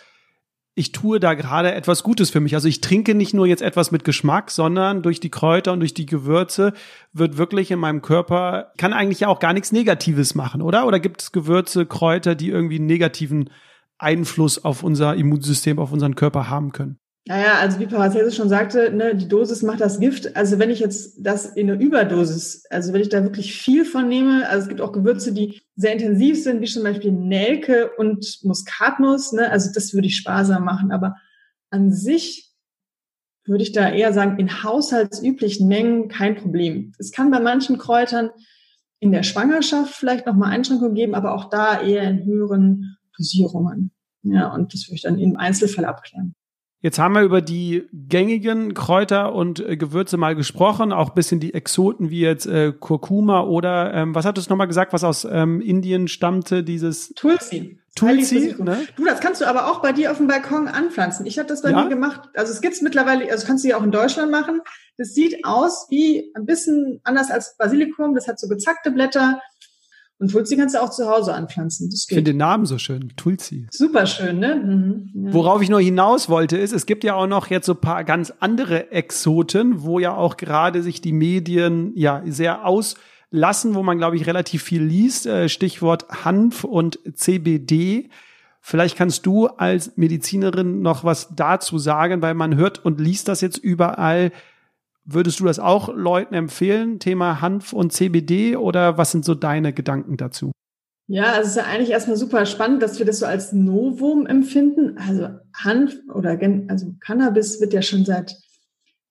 ich tue da gerade etwas Gutes für mich. Also ich trinke nicht nur jetzt etwas mit Geschmack, sondern durch die Kräuter und durch die Gewürze wird wirklich in meinem Körper, kann eigentlich ja auch gar nichts Negatives machen, oder? Oder gibt es Gewürze, Kräuter, die irgendwie einen negativen Einfluss auf unser Immunsystem, auf unseren Körper haben können? Naja, also wie Paracelsus schon sagte, ne, die Dosis macht das Gift. Also wenn ich jetzt das in eine Überdosis, also wenn ich da wirklich viel von nehme, also es gibt auch Gewürze, die sehr intensiv sind, wie zum Beispiel Nelke und Muskatnuss, ne, also das würde ich sparsam machen. Aber an sich würde ich da eher sagen, in haushaltsüblichen Mengen kein Problem. Es kann bei manchen Kräutern in der Schwangerschaft vielleicht nochmal Einschränkungen geben, aber auch da eher in höheren Dosierungen. Ja, und das würde ich dann im Einzelfall abklären. Jetzt haben wir über die gängigen Kräuter und äh, Gewürze mal gesprochen, auch bisschen die Exoten wie jetzt äh, Kurkuma oder ähm, was hattest du nochmal gesagt, was aus ähm, Indien stammte, dieses Tulsi. Tulsi, ne? Du, das kannst du aber auch bei dir auf dem Balkon anpflanzen. Ich habe das bei ja? mir gemacht. Also es gibt's mittlerweile, also kannst du ja auch in Deutschland machen. Das sieht aus wie ein bisschen anders als Basilikum. Das hat so gezackte Blätter, und Tulsi kannst du auch zu Hause anpflanzen. Das geht. Ich finde den Namen so schön, Tulsi. Super schön, ne? Mhm, ja. Worauf ich nur hinaus wollte, ist, es gibt ja auch noch jetzt so paar ganz andere Exoten, wo ja auch gerade sich die Medien ja sehr auslassen, wo man, glaube ich, relativ viel liest. Äh, Stichwort Hanf und CBD. Vielleicht kannst du als Medizinerin noch was dazu sagen, weil man hört und liest das jetzt überall Würdest du das auch Leuten empfehlen, Thema Hanf und CBD oder was sind so deine Gedanken dazu? Ja, also es ist ja eigentlich erstmal super spannend, dass wir das so als Novum empfinden. Also Hanf oder also Cannabis wird ja schon seit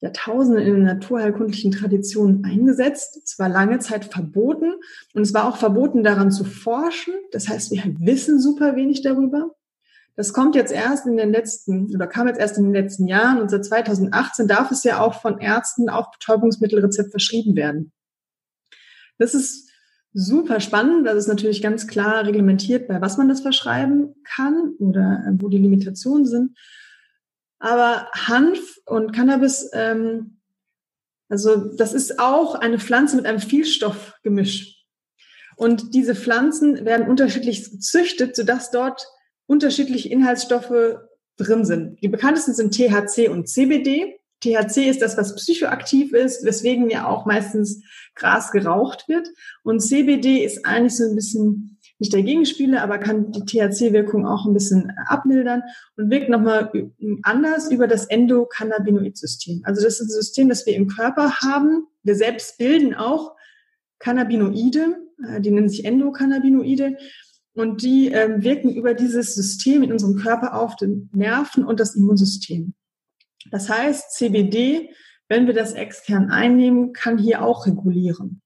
Jahrtausenden in der naturheilkundlichen Tradition eingesetzt. Es war lange Zeit verboten und es war auch verboten, daran zu forschen. Das heißt, wir wissen super wenig darüber. Das kommt jetzt erst in den letzten, oder kam jetzt erst in den letzten Jahren und seit 2018 darf es ja auch von Ärzten auf Betäubungsmittelrezept verschrieben werden. Das ist super spannend. Das ist natürlich ganz klar reglementiert, bei was man das verschreiben kann oder äh, wo die Limitationen sind. Aber Hanf und Cannabis, ähm, also das ist auch eine Pflanze mit einem Vielstoffgemisch. Und diese Pflanzen werden unterschiedlich gezüchtet, sodass dort unterschiedliche Inhaltsstoffe drin sind. Die bekanntesten sind THC und CBD. THC ist das, was psychoaktiv ist, weswegen ja auch meistens Gras geraucht wird. Und CBD ist eigentlich so ein bisschen nicht der Gegenspieler, aber kann die THC-Wirkung auch ein bisschen abmildern und wirkt nochmal anders über das Endokannabinoid-System. Also das ist ein System, das wir im Körper haben. Wir selbst bilden auch Cannabinoide, äh, die nennen sich Endokannabinoide. Und die ähm, wirken über dieses System in unserem Körper auf den Nerven und das Immunsystem. Das heißt, CBD, wenn wir das extern einnehmen, kann hier auch regulieren.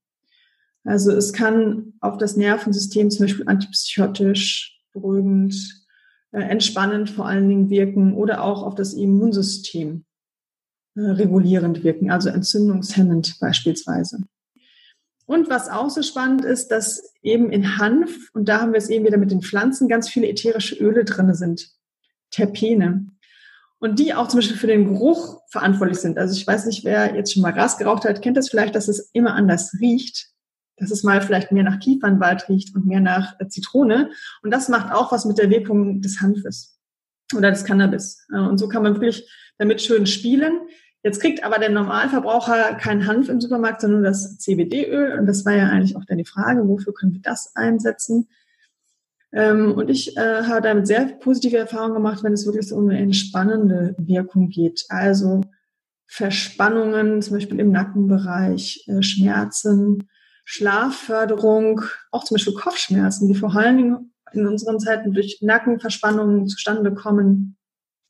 Also es kann auf das Nervensystem zum Beispiel antipsychotisch, beruhigend, äh, entspannend vor allen Dingen wirken oder auch auf das Immunsystem äh, regulierend wirken, also entzündungshemmend beispielsweise. Und was auch so spannend ist, dass eben in Hanf, und da haben wir es eben wieder mit den Pflanzen, ganz viele ätherische Öle drinne sind. Terpene. Und die auch zum Beispiel für den Geruch verantwortlich sind. Also ich weiß nicht, wer jetzt schon mal Gras geraucht hat, kennt das vielleicht, dass es immer anders riecht. Dass es mal vielleicht mehr nach Kiefernwald riecht und mehr nach äh, Zitrone. Und das macht auch was mit der Wirkung des Hanfes oder des Cannabis. Und so kann man wirklich damit schön spielen. Jetzt kriegt aber der Normalverbraucher keinen Hanf im Supermarkt, sondern das CBD-Öl. Und das war ja eigentlich auch dann die Frage, wofür können wir das einsetzen? Ähm, und ich äh, habe damit sehr positive Erfahrungen gemacht, wenn es wirklich so um eine entspannende Wirkung geht. Also Verspannungen, zum Beispiel im Nackenbereich, äh, Schmerzen, Schlafförderung, auch zum Beispiel Kopfschmerzen, die vor allen Dingen in unseren Zeiten durch Nackenverspannungen zustande kommen.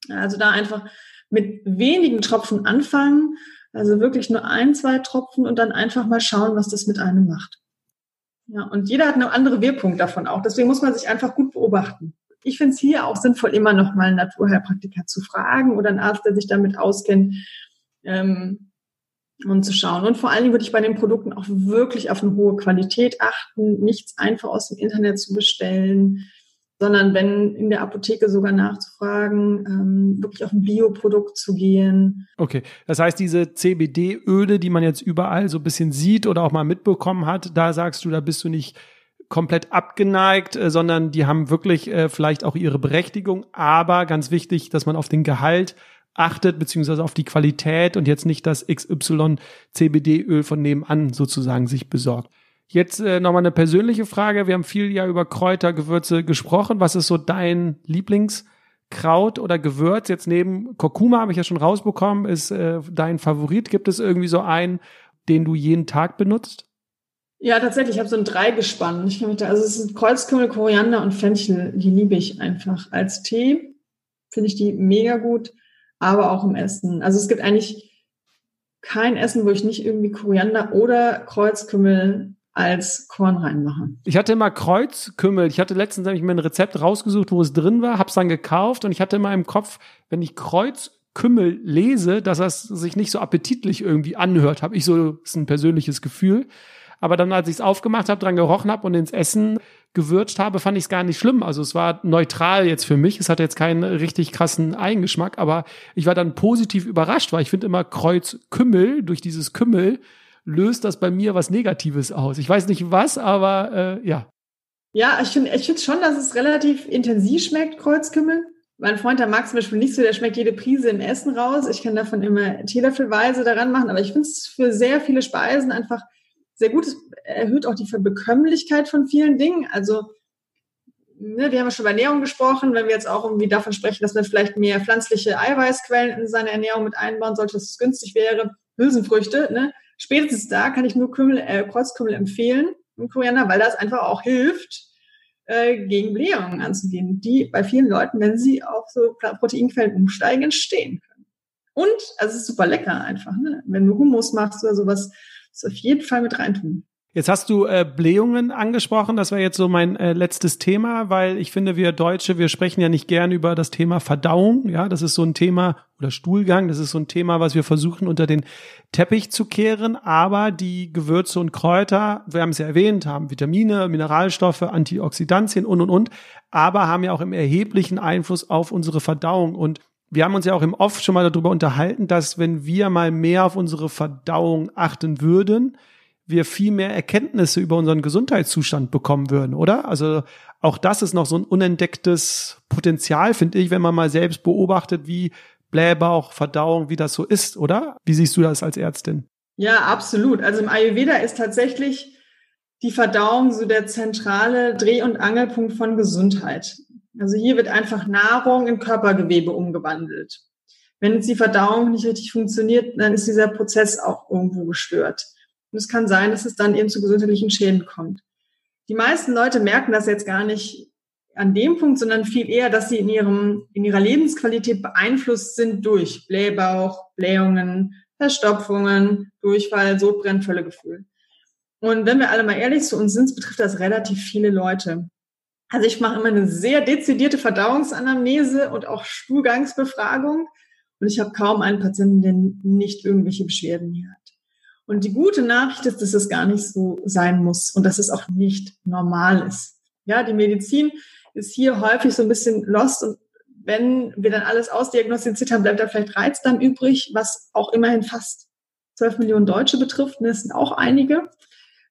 Also da einfach mit wenigen Tropfen anfangen, also wirklich nur ein, zwei Tropfen und dann einfach mal schauen, was das mit einem macht. Ja, und jeder hat eine andere Wirkung davon auch. Deswegen muss man sich einfach gut beobachten. Ich finde es hier auch sinnvoll, immer noch mal einen Naturheilpraktiker zu fragen oder einen Arzt, der sich damit auskennt, ähm, und zu schauen. Und vor allen Dingen würde ich bei den Produkten auch wirklich auf eine hohe Qualität achten, nichts einfach aus dem Internet zu bestellen, sondern wenn in der Apotheke sogar nachzufragen, ähm, wirklich auf ein Bioprodukt zu gehen. Okay, das heißt, diese CBD-Öle, die man jetzt überall so ein bisschen sieht oder auch mal mitbekommen hat, da sagst du, da bist du nicht komplett abgeneigt, äh, sondern die haben wirklich äh, vielleicht auch ihre Berechtigung, aber ganz wichtig, dass man auf den Gehalt achtet, beziehungsweise auf die Qualität und jetzt nicht das XY CBD-Öl von nebenan sozusagen sich besorgt. Jetzt äh, nochmal eine persönliche Frage. Wir haben viel ja über Kräuter, Gewürze gesprochen. Was ist so dein Lieblingskraut oder Gewürz? Jetzt neben Kurkuma habe ich ja schon rausbekommen, ist äh, dein Favorit. Gibt es irgendwie so einen, den du jeden Tag benutzt? Ja, tatsächlich. Ich habe so ein Dreigespann. Ich kann mich da, also es sind Kreuzkümmel, Koriander und Fenchel. Die liebe ich einfach. Als Tee finde ich die mega gut, aber auch im Essen. Also es gibt eigentlich kein Essen, wo ich nicht irgendwie Koriander oder Kreuzkümmel als Korn reinmachen. Ich hatte immer Kreuzkümmel. Ich hatte letztens nämlich mir ein Rezept rausgesucht, wo es drin war, hab's dann gekauft und ich hatte immer im Kopf, wenn ich Kreuzkümmel lese, dass das sich nicht so appetitlich irgendwie anhört. Habe ich so, ist ein persönliches Gefühl. Aber dann, als ich es aufgemacht habe, dran gerochen habe und ins Essen gewürzt habe, fand ich es gar nicht schlimm. Also es war neutral jetzt für mich. Es hatte jetzt keinen richtig krassen Eigengeschmack, aber ich war dann positiv überrascht, weil ich finde immer Kreuzkümmel durch dieses Kümmel löst das bei mir was Negatives aus. Ich weiß nicht was, aber äh, ja. Ja, ich finde ich find schon, dass es relativ intensiv schmeckt, Kreuzkümmel. Mein Freund, der mag zum Beispiel nicht so, der schmeckt jede Prise im Essen raus. Ich kann davon immer Teelöffelweise daran machen, aber ich finde es für sehr viele Speisen einfach sehr gut. Es erhöht auch die Bekömmlichkeit von vielen Dingen. Also, ne, wir haben ja schon über Ernährung gesprochen, wenn wir jetzt auch irgendwie davon sprechen, dass man vielleicht mehr pflanzliche Eiweißquellen in seine Ernährung mit einbauen sollte, dass es günstig wäre. Hülsenfrüchte, ne? Spätestens da kann ich nur Kümmel, äh, Kreuzkümmel empfehlen im Koriander, weil das einfach auch hilft, äh, gegen Blähungen anzugehen, die bei vielen Leuten, wenn sie auf so Proteinquellen umsteigen, entstehen können. Und also es ist super lecker einfach. Ne? Wenn du Hummus machst oder sowas, ist auf jeden Fall mit reintun. Jetzt hast du äh, Blähungen angesprochen. Das war jetzt so mein äh, letztes Thema, weil ich finde, wir Deutsche, wir sprechen ja nicht gern über das Thema Verdauung. Ja, das ist so ein Thema oder Stuhlgang. Das ist so ein Thema, was wir versuchen unter den Teppich zu kehren. Aber die Gewürze und Kräuter, wir haben es ja erwähnt, haben Vitamine, Mineralstoffe, Antioxidantien und und und, aber haben ja auch im erheblichen Einfluss auf unsere Verdauung und wir haben uns ja auch im Off schon mal darüber unterhalten, dass wenn wir mal mehr auf unsere Verdauung achten würden, wir viel mehr Erkenntnisse über unseren Gesundheitszustand bekommen würden, oder? Also auch das ist noch so ein unentdecktes Potenzial, finde ich, wenn man mal selbst beobachtet, wie Blähbauch, Verdauung, wie das so ist, oder? Wie siehst du das als Ärztin? Ja, absolut. Also im Ayurveda ist tatsächlich die Verdauung so der zentrale Dreh- und Angelpunkt von Gesundheit. Also hier wird einfach Nahrung in Körpergewebe umgewandelt. Wenn jetzt die Verdauung nicht richtig funktioniert, dann ist dieser Prozess auch irgendwo gestört. Und es kann sein, dass es dann eben zu gesundheitlichen Schäden kommt. Die meisten Leute merken das jetzt gar nicht an dem Punkt, sondern viel eher, dass sie in ihrem, in ihrer Lebensqualität beeinflusst sind durch Blähbauch, Blähungen, Verstopfungen, Durchfall, Sodbrennen, Völlegefühl. Und wenn wir alle mal ehrlich zu uns sind, betrifft das relativ viele Leute. Also ich mache immer eine sehr dezidierte Verdauungsanamnese und auch Stuhlgangsbefragung. Und ich habe kaum einen Patienten, der nicht irgendwelche Beschwerden hier hat. Und die gute Nachricht ist, dass es gar nicht so sein muss und dass es auch nicht normal ist. Ja, die Medizin ist hier häufig so ein bisschen lost und wenn wir dann alles ausdiagnostiziert haben, bleibt da vielleicht Reizdarm übrig, was auch immerhin fast 12 Millionen Deutsche betrifft. das sind auch einige.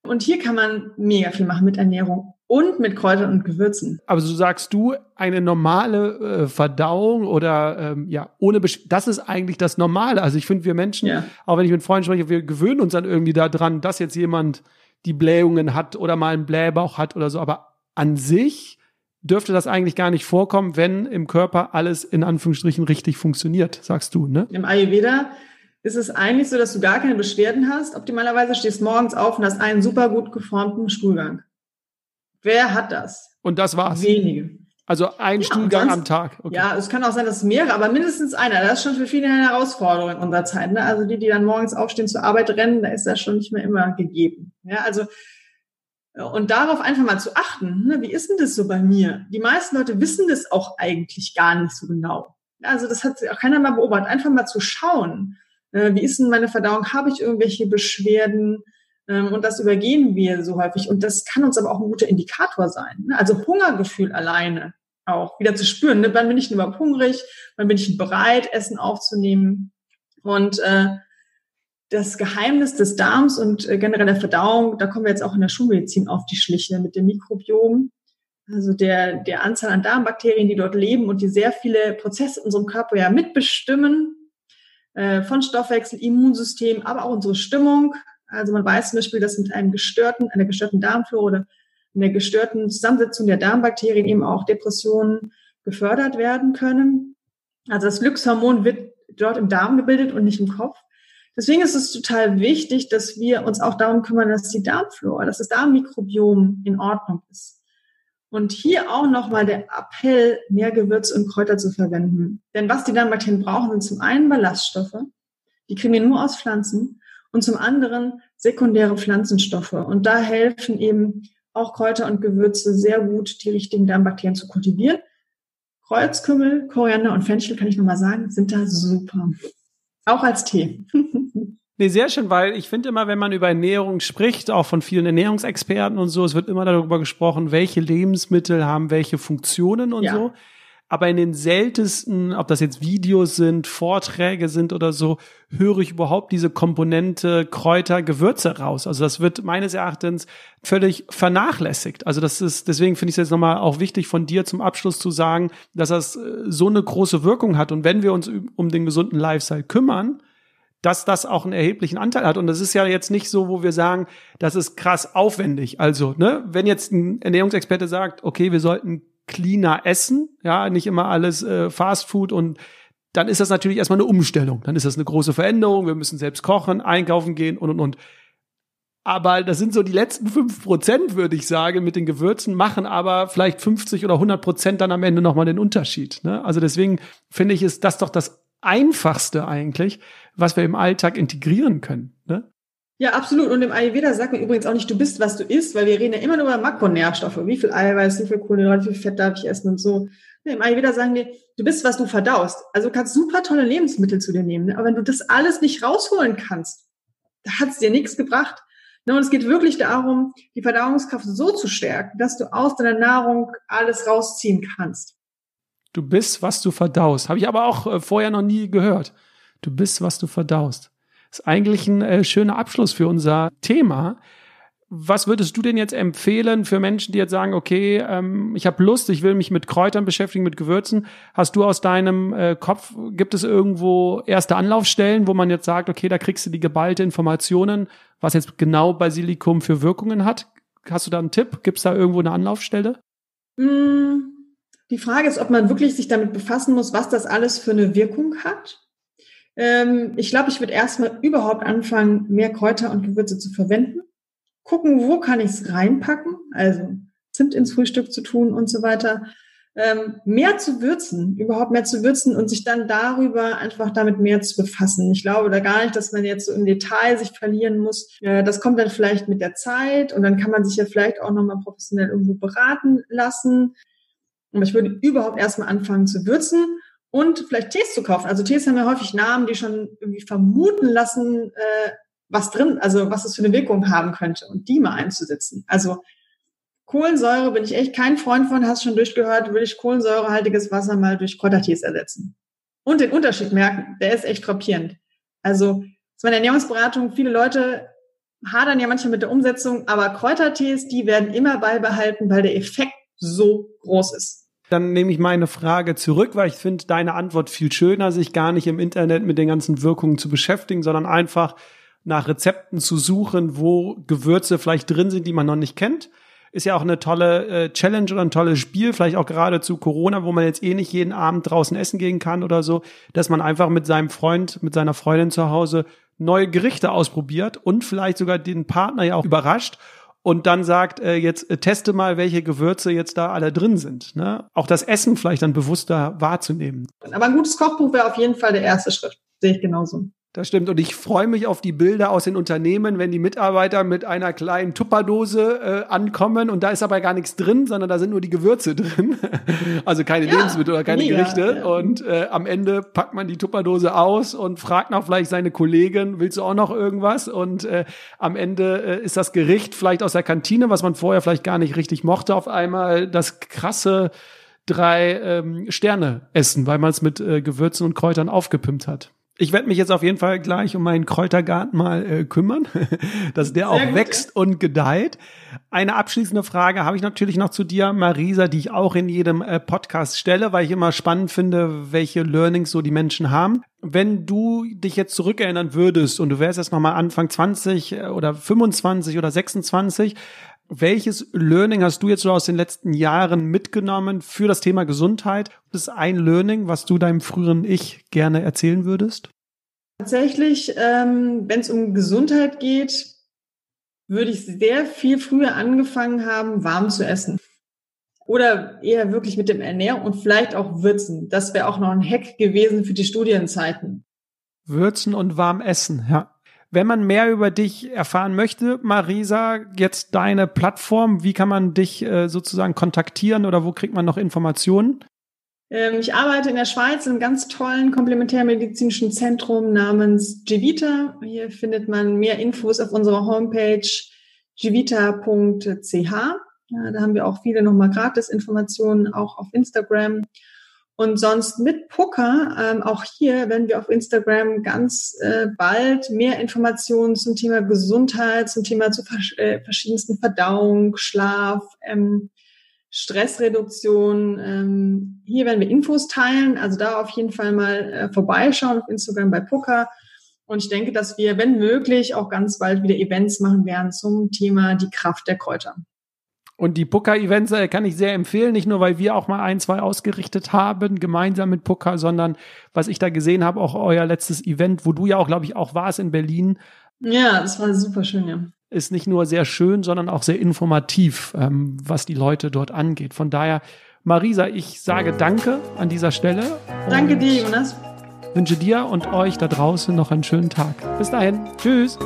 Und hier kann man mega viel machen mit Ernährung und mit Kräutern und Gewürzen. Aber so sagst du, eine normale äh, Verdauung oder ähm, ja, ohne Besch das ist eigentlich das Normale. Also ich finde, wir Menschen, ja. auch wenn ich mit Freunden spreche, wir gewöhnen uns dann irgendwie daran, dass jetzt jemand die Blähungen hat oder mal einen Blähbauch hat oder so. Aber an sich dürfte das eigentlich gar nicht vorkommen, wenn im Körper alles in Anführungsstrichen richtig funktioniert, sagst du, ne? Im Ayurveda ist es eigentlich so, dass du gar keine Beschwerden hast. Optimalerweise stehst morgens auf und hast einen super gut geformten Stuhlgang. Wer hat das? Und das war's. Wenige. Also ein ja, Stuhlgang sonst, am Tag. Okay. Ja, es kann auch sein, dass es mehrere, aber mindestens einer. Das ist schon für viele eine Herausforderung in unserer Zeit. Ne? Also die, die dann morgens aufstehen, zur Arbeit rennen, da ist das schon nicht mehr immer gegeben. Ja, also und darauf einfach mal zu achten, ne? wie ist denn das so bei mir? Die meisten Leute wissen das auch eigentlich gar nicht so genau. Also das hat auch keiner mal beobachtet. Einfach mal zu schauen, äh, wie ist denn meine Verdauung? Habe ich irgendwelche Beschwerden? Ähm, und das übergehen wir so häufig. Und das kann uns aber auch ein guter Indikator sein. Ne? Also Hungergefühl alleine auch wieder zu spüren. Ne? Wann bin ich denn überhaupt hungrig? Wann bin ich bereit, Essen aufzunehmen? Und äh, das Geheimnis des Darms und äh, generell der Verdauung, da kommen wir jetzt auch in der Schulmedizin auf die Schliche mit dem Mikrobiom. Also der, der Anzahl an Darmbakterien, die dort leben und die sehr viele Prozesse in unserem Körper ja mitbestimmen, äh, von Stoffwechsel, Immunsystem, aber auch unsere Stimmung, also man weiß zum Beispiel, dass mit einem gestörten, einer gestörten Darmflora oder einer gestörten Zusammensetzung der Darmbakterien eben auch Depressionen gefördert werden können. Also das Glückshormon wird dort im Darm gebildet und nicht im Kopf. Deswegen ist es total wichtig, dass wir uns auch darum kümmern, dass die Darmflora, dass das Darmmikrobiom in Ordnung ist. Und hier auch nochmal der Appell, mehr Gewürze und Kräuter zu verwenden. Denn was die Darmbakterien brauchen, sind zum einen Ballaststoffe. Die kriegen wir nur aus Pflanzen und zum anderen sekundäre Pflanzenstoffe. Und da helfen eben auch Kräuter und Gewürze sehr gut, die richtigen Darmbakterien zu kultivieren. Kreuzkümmel, Koriander und Fenchel, kann ich nochmal sagen, sind da super. Auch als Tee. Nee, sehr schön, weil ich finde immer, wenn man über Ernährung spricht, auch von vielen Ernährungsexperten und so, es wird immer darüber gesprochen, welche Lebensmittel haben welche Funktionen und ja. so aber in den seltensten, ob das jetzt Videos sind, Vorträge sind oder so, höre ich überhaupt diese Komponente Kräuter, Gewürze raus. Also das wird meines Erachtens völlig vernachlässigt. Also das ist, deswegen finde ich es jetzt nochmal auch wichtig von dir zum Abschluss zu sagen, dass das äh, so eine große Wirkung hat. Und wenn wir uns um den gesunden Lifestyle kümmern, dass das auch einen erheblichen Anteil hat. Und das ist ja jetzt nicht so, wo wir sagen, das ist krass aufwendig. Also, ne, wenn jetzt ein Ernährungsexperte sagt, okay, wir sollten cleaner essen, ja, nicht immer alles äh, Fast Food und dann ist das natürlich erstmal eine Umstellung. Dann ist das eine große Veränderung. Wir müssen selbst kochen, einkaufen gehen und und und. Aber das sind so die letzten fünf Prozent, würde ich sagen, mit den Gewürzen, machen aber vielleicht 50 oder 100 Prozent dann am Ende nochmal den Unterschied. Ne? Also deswegen finde ich, ist das doch das Einfachste eigentlich, was wir im Alltag integrieren können. Ne? Ja, absolut. Und im Ayurveda sagt man übrigens auch nicht, du bist, was du isst, weil wir reden ja immer nur über Makronährstoffe. Wie viel Eiweiß, wie viel Kohlenhydrate, wie viel Fett darf ich essen und so. Im Ayurveda sagen wir, du bist, was du verdaust. Also du kannst super tolle Lebensmittel zu dir nehmen. Ne? Aber wenn du das alles nicht rausholen kannst, da hat es dir nichts gebracht. Ne? Und es geht wirklich darum, die Verdauungskraft so zu stärken, dass du aus deiner Nahrung alles rausziehen kannst. Du bist, was du verdaust. Habe ich aber auch äh, vorher noch nie gehört. Du bist, was du verdaust. Ist eigentlich ein äh, schöner Abschluss für unser Thema. Was würdest du denn jetzt empfehlen für Menschen, die jetzt sagen, okay, ähm, ich habe Lust, ich will mich mit Kräutern beschäftigen, mit Gewürzen. Hast du aus deinem äh, Kopf, gibt es irgendwo erste Anlaufstellen, wo man jetzt sagt, okay, da kriegst du die geballte Informationen, was jetzt genau Basilikum für Wirkungen hat? Hast du da einen Tipp? Gibt es da irgendwo eine Anlaufstelle? Mm, die Frage ist, ob man wirklich sich damit befassen muss, was das alles für eine Wirkung hat. Ähm, ich glaube, ich würde erstmal überhaupt anfangen, mehr Kräuter und Gewürze zu verwenden. Gucken, wo kann ich es reinpacken, also Zimt ins Frühstück zu tun und so weiter ähm, mehr zu würzen, überhaupt mehr zu würzen und sich dann darüber einfach damit mehr zu befassen. Ich glaube da gar nicht, dass man jetzt so im Detail sich verlieren muss. Äh, das kommt dann vielleicht mit der Zeit und dann kann man sich ja vielleicht auch nochmal professionell irgendwo beraten lassen. Aber ich würde überhaupt erstmal anfangen zu würzen und vielleicht Tees zu kaufen. Also Tees haben ja häufig Namen, die schon irgendwie vermuten lassen, äh, was drin, also was es für eine Wirkung haben könnte und die mal einzusetzen. Also Kohlensäure bin ich echt kein Freund von, hast schon durchgehört, will ich kohlensäurehaltiges Wasser mal durch Kräutertees ersetzen. Und den Unterschied merken, der ist echt frappierend. Also, war eine Ernährungsberatung, viele Leute hadern ja manchmal mit der Umsetzung, aber Kräutertees, die werden immer beibehalten, weil der Effekt so groß ist. Dann nehme ich meine Frage zurück, weil ich finde deine Antwort viel schöner, sich gar nicht im Internet mit den ganzen Wirkungen zu beschäftigen, sondern einfach nach Rezepten zu suchen, wo Gewürze vielleicht drin sind, die man noch nicht kennt. Ist ja auch eine tolle äh, Challenge oder ein tolles Spiel, vielleicht auch gerade zu Corona, wo man jetzt eh nicht jeden Abend draußen essen gehen kann oder so, dass man einfach mit seinem Freund, mit seiner Freundin zu Hause neue Gerichte ausprobiert und vielleicht sogar den Partner ja auch überrascht und dann sagt, äh, jetzt äh, teste mal, welche Gewürze jetzt da alle drin sind. Ne? Auch das Essen vielleicht dann bewusster wahrzunehmen. Aber ein gutes Kochbuch wäre auf jeden Fall der erste Schritt. Sehe ich genauso. Das stimmt. Und ich freue mich auf die Bilder aus den Unternehmen, wenn die Mitarbeiter mit einer kleinen Tupperdose äh, ankommen und da ist aber gar nichts drin, sondern da sind nur die Gewürze drin. also keine ja, Lebensmittel oder keine mega, Gerichte. Und äh, am Ende packt man die Tupperdose aus und fragt noch vielleicht seine Kollegin, willst du auch noch irgendwas? Und äh, am Ende äh, ist das Gericht vielleicht aus der Kantine, was man vorher vielleicht gar nicht richtig mochte, auf einmal das krasse drei ähm, Sterne essen, weil man es mit äh, Gewürzen und Kräutern aufgepimpt hat. Ich werde mich jetzt auf jeden Fall gleich um meinen Kräutergarten mal äh, kümmern, dass der Sehr auch gut, wächst ja. und gedeiht. Eine abschließende Frage habe ich natürlich noch zu dir, Marisa, die ich auch in jedem äh, Podcast stelle, weil ich immer spannend finde, welche Learnings so die Menschen haben. Wenn du dich jetzt zurückerinnern würdest und du wärst jetzt nochmal Anfang 20 äh, oder 25 oder 26, welches Learning hast du jetzt so aus den letzten Jahren mitgenommen für das Thema Gesundheit? Das ist ein Learning, was du deinem früheren Ich gerne erzählen würdest? Tatsächlich, ähm, wenn es um Gesundheit geht, würde ich sehr viel früher angefangen haben, warm zu essen. Oder eher wirklich mit dem Ernährung und vielleicht auch Würzen. Das wäre auch noch ein Hack gewesen für die Studienzeiten. Würzen und warm essen, ja. Wenn man mehr über dich erfahren möchte, Marisa, jetzt deine Plattform, wie kann man dich äh, sozusagen kontaktieren oder wo kriegt man noch Informationen? Ähm, ich arbeite in der Schweiz in einem ganz tollen komplementärmedizinischen Zentrum namens Gevita. Hier findet man mehr Infos auf unserer Homepage gevita.ch. Ja, da haben wir auch viele nochmal gratis Informationen, auch auf Instagram. Und sonst mit Poker, ähm, auch hier werden wir auf Instagram ganz äh, bald mehr Informationen zum Thema Gesundheit, zum Thema zu vers äh, verschiedensten Verdauung, Schlaf, ähm, Stressreduktion. Ähm, hier werden wir Infos teilen, also da auf jeden Fall mal äh, vorbeischauen auf Instagram bei Poker. Und ich denke, dass wir, wenn möglich, auch ganz bald wieder Events machen werden zum Thema die Kraft der Kräuter. Und die Puka-Events äh, kann ich sehr empfehlen, nicht nur, weil wir auch mal ein, zwei ausgerichtet haben, gemeinsam mit Puka, sondern was ich da gesehen habe, auch euer letztes Event, wo du ja auch, glaube ich, auch warst in Berlin. Ja, das war super schön, ja. Ist nicht nur sehr schön, sondern auch sehr informativ, ähm, was die Leute dort angeht. Von daher, Marisa, ich sage Danke an dieser Stelle. Danke dir, Jonas. Wünsche dir und euch da draußen noch einen schönen Tag. Bis dahin. Tschüss.